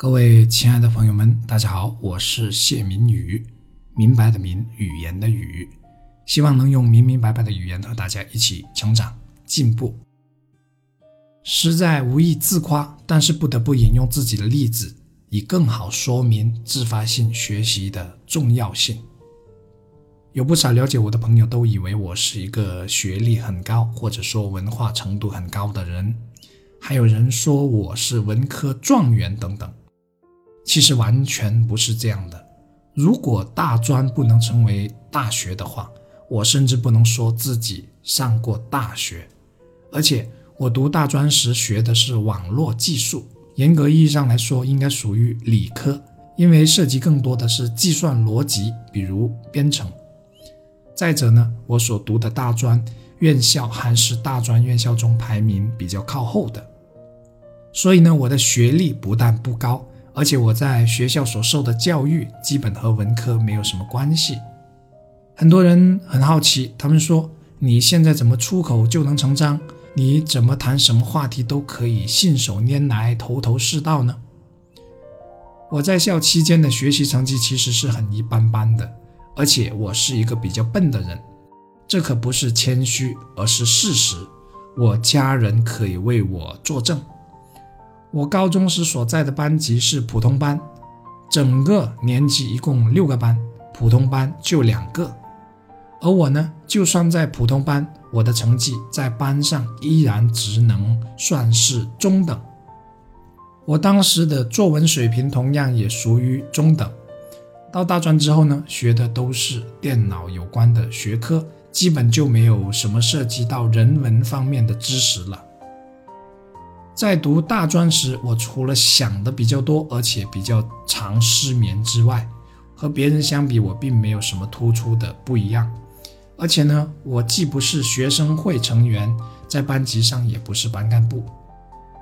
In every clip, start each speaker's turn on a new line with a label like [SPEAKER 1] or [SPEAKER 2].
[SPEAKER 1] 各位亲爱的朋友们，大家好，我是谢明宇，明白的明，语言的语，希望能用明明白白的语言和大家一起成长进步。实在无意自夸，但是不得不引用自己的例子，以更好说明自发性学习的重要性。有不少了解我的朋友都以为我是一个学历很高，或者说文化程度很高的人，还有人说我是文科状元等等。其实完全不是这样的。如果大专不能成为大学的话，我甚至不能说自己上过大学。而且我读大专时学的是网络技术，严格意义上来说应该属于理科，因为涉及更多的是计算逻辑，比如编程。再者呢，我所读的大专院校还是大专院校中排名比较靠后的，所以呢，我的学历不但不高。而且我在学校所受的教育基本和文科没有什么关系。很多人很好奇，他们说：“你现在怎么出口就能成章？你怎么谈什么话题都可以信手拈来、头头是道呢？”我在校期间的学习成绩其实是很一般般的，而且我是一个比较笨的人，这可不是谦虚，而是事实。我家人可以为我作证。我高中时所在的班级是普通班，整个年级一共六个班，普通班就两个。而我呢，就算在普通班，我的成绩在班上依然只能算是中等。我当时的作文水平同样也属于中等。到大专之后呢，学的都是电脑有关的学科，基本就没有什么涉及到人文方面的知识了。在读大专时，我除了想的比较多，而且比较常失眠之外，和别人相比，我并没有什么突出的不一样。而且呢，我既不是学生会成员，在班级上也不是班干部。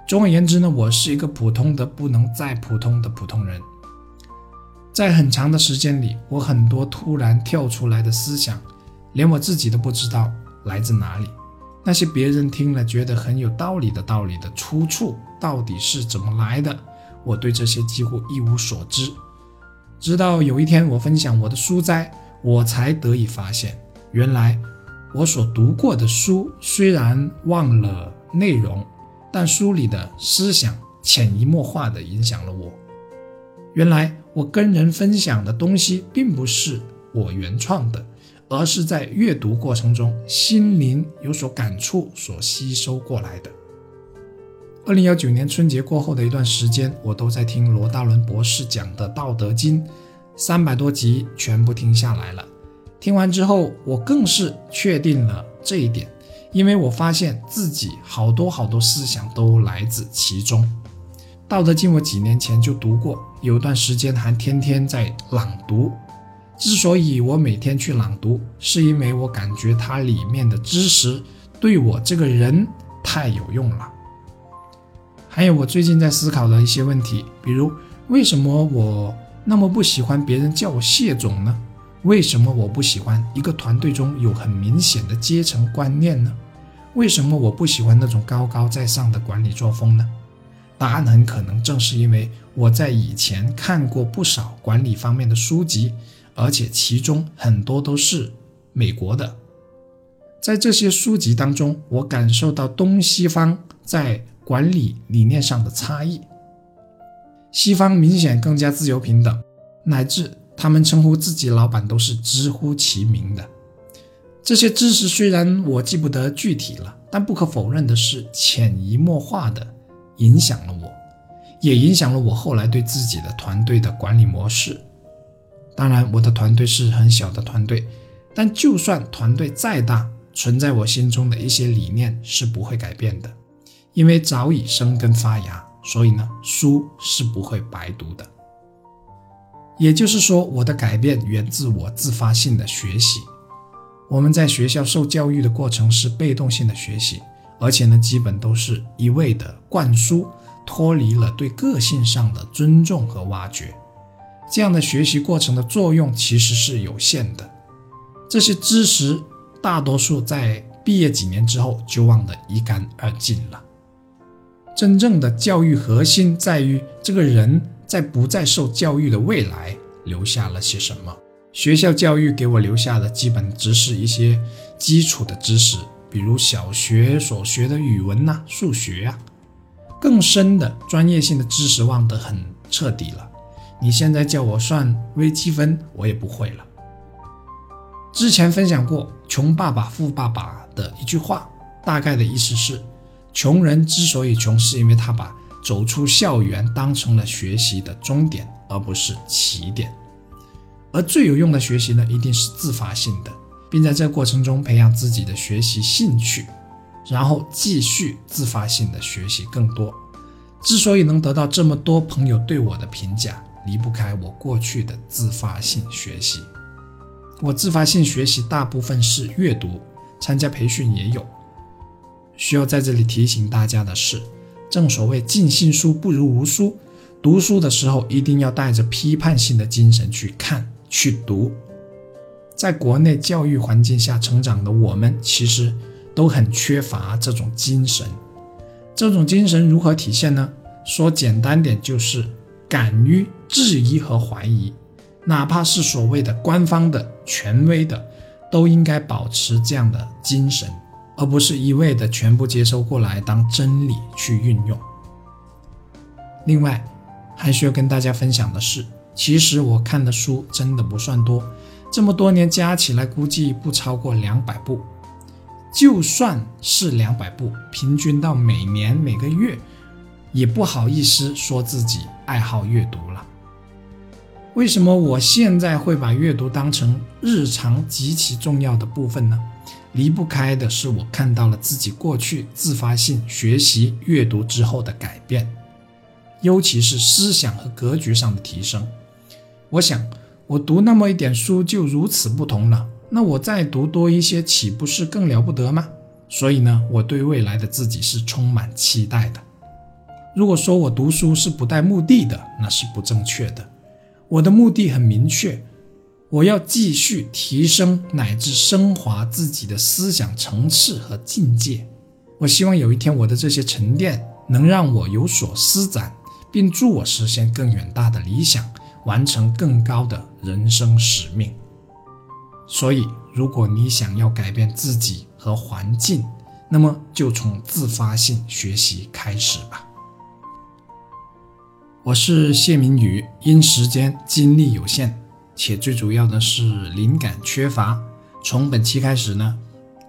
[SPEAKER 1] 总而言之呢，我是一个普通的不能再普通的普通人。在很长的时间里，我很多突然跳出来的思想，连我自己都不知道来自哪里。那些别人听了觉得很有道理的道理的出处到底是怎么来的？我对这些几乎一无所知。直到有一天我分享我的书斋，我才得以发现，原来我所读过的书虽然忘了内容，但书里的思想潜移默化地影响了我。原来我跟人分享的东西并不是我原创的。而是在阅读过程中，心灵有所感触，所吸收过来的。二零幺九年春节过后的一段时间，我都在听罗大伦博士讲的《道德经》，三百多集全部听下来了。听完之后，我更是确定了这一点，因为我发现自己好多好多思想都来自其中。《道德经》我几年前就读过，有段时间还天天在朗读。之所以我每天去朗读，是因为我感觉它里面的知识对我这个人太有用了。还有我最近在思考的一些问题，比如为什么我那么不喜欢别人叫我谢总呢？为什么我不喜欢一个团队中有很明显的阶层观念呢？为什么我不喜欢那种高高在上的管理作风呢？答案很可能正是因为我在以前看过不少管理方面的书籍。而且其中很多都是美国的，在这些书籍当中，我感受到东西方在管理理念上的差异。西方明显更加自由平等，乃至他们称呼自己老板都是直呼其名的。这些知识虽然我记不得具体了，但不可否认的是，潜移默化的影响了我，也影响了我后来对自己的团队的管理模式。当然，我的团队是很小的团队，但就算团队再大，存在我心中的一些理念是不会改变的，因为早已生根发芽。所以呢，书是不会白读的。也就是说，我的改变源自我自发性的学习。我们在学校受教育的过程是被动性的学习，而且呢，基本都是一味的灌输，脱离了对个性上的尊重和挖掘。这样的学习过程的作用其实是有限的，这些知识大多数在毕业几年之后就忘得一干二净了。真正的教育核心在于这个人在不再受教育的未来留下了些什么？学校教育给我留下的基本只是一些基础的知识，比如小学所学的语文呐、数学呀。更深的专业性的知识忘得很彻底了。你现在叫我算微积分，我也不会了。之前分享过《穷爸爸富爸爸》的一句话，大概的意思是：穷人之所以穷，是因为他把走出校园当成了学习的终点，而不是起点。而最有用的学习呢，一定是自发性的，并在这过程中培养自己的学习兴趣，然后继续自发性的学习更多。之所以能得到这么多朋友对我的评价，离不开我过去的自发性学习。我自发性学习大部分是阅读，参加培训也有。需要在这里提醒大家的是，正所谓尽信书不如无书，读书的时候一定要带着批判性的精神去看、去读。在国内教育环境下成长的我们，其实都很缺乏这种精神。这种精神如何体现呢？说简单点，就是敢于质疑和怀疑。哪怕是所谓的官方的、权威的，都应该保持这样的精神，而不是一味的全部接收过来当真理去运用。另外，还需要跟大家分享的是，其实我看的书真的不算多，这么多年加起来估计不超过两百部。就算是两百部，平均到每年每个月，也不好意思说自己爱好阅读了。为什么我现在会把阅读当成日常极其重要的部分呢？离不开的是我看到了自己过去自发性学习阅读之后的改变，尤其是思想和格局上的提升。我想，我读那么一点书就如此不同了，那我再读多一些，岂不是更了不得吗？所以呢，我对未来的自己是充满期待的。如果说我读书是不带目的的，那是不正确的。我的目的很明确，我要继续提升乃至升华自己的思想层次和境界。我希望有一天我的这些沉淀能让我有所施展，并助我实现更远大的理想，完成更高的人生使命。所以，如果你想要改变自己和环境，那么就从自发性学习开始吧。我是谢明宇，因时间精力有限，且最主要的是灵感缺乏。从本期开始呢，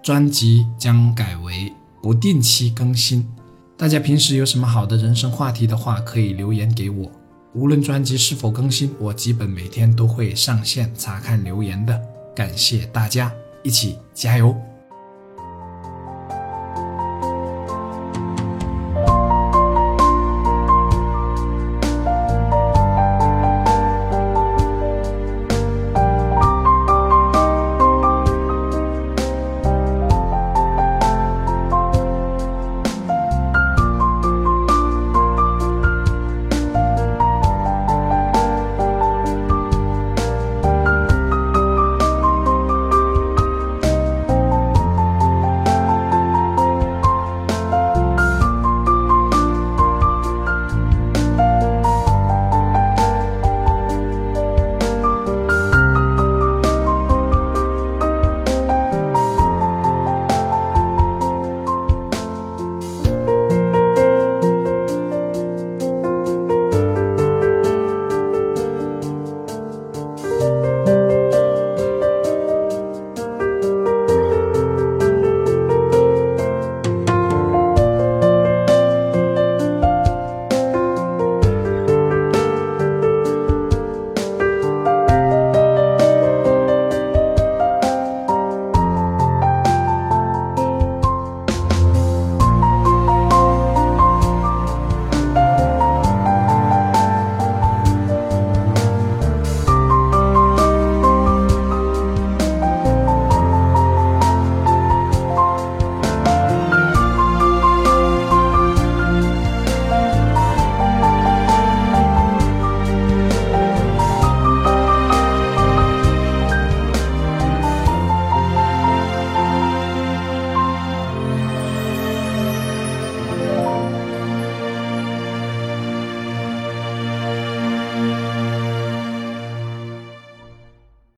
[SPEAKER 1] 专辑将改为不定期更新。大家平时有什么好的人生话题的话，可以留言给我。无论专辑是否更新，我基本每天都会上线查看留言的。感谢大家，一起加油！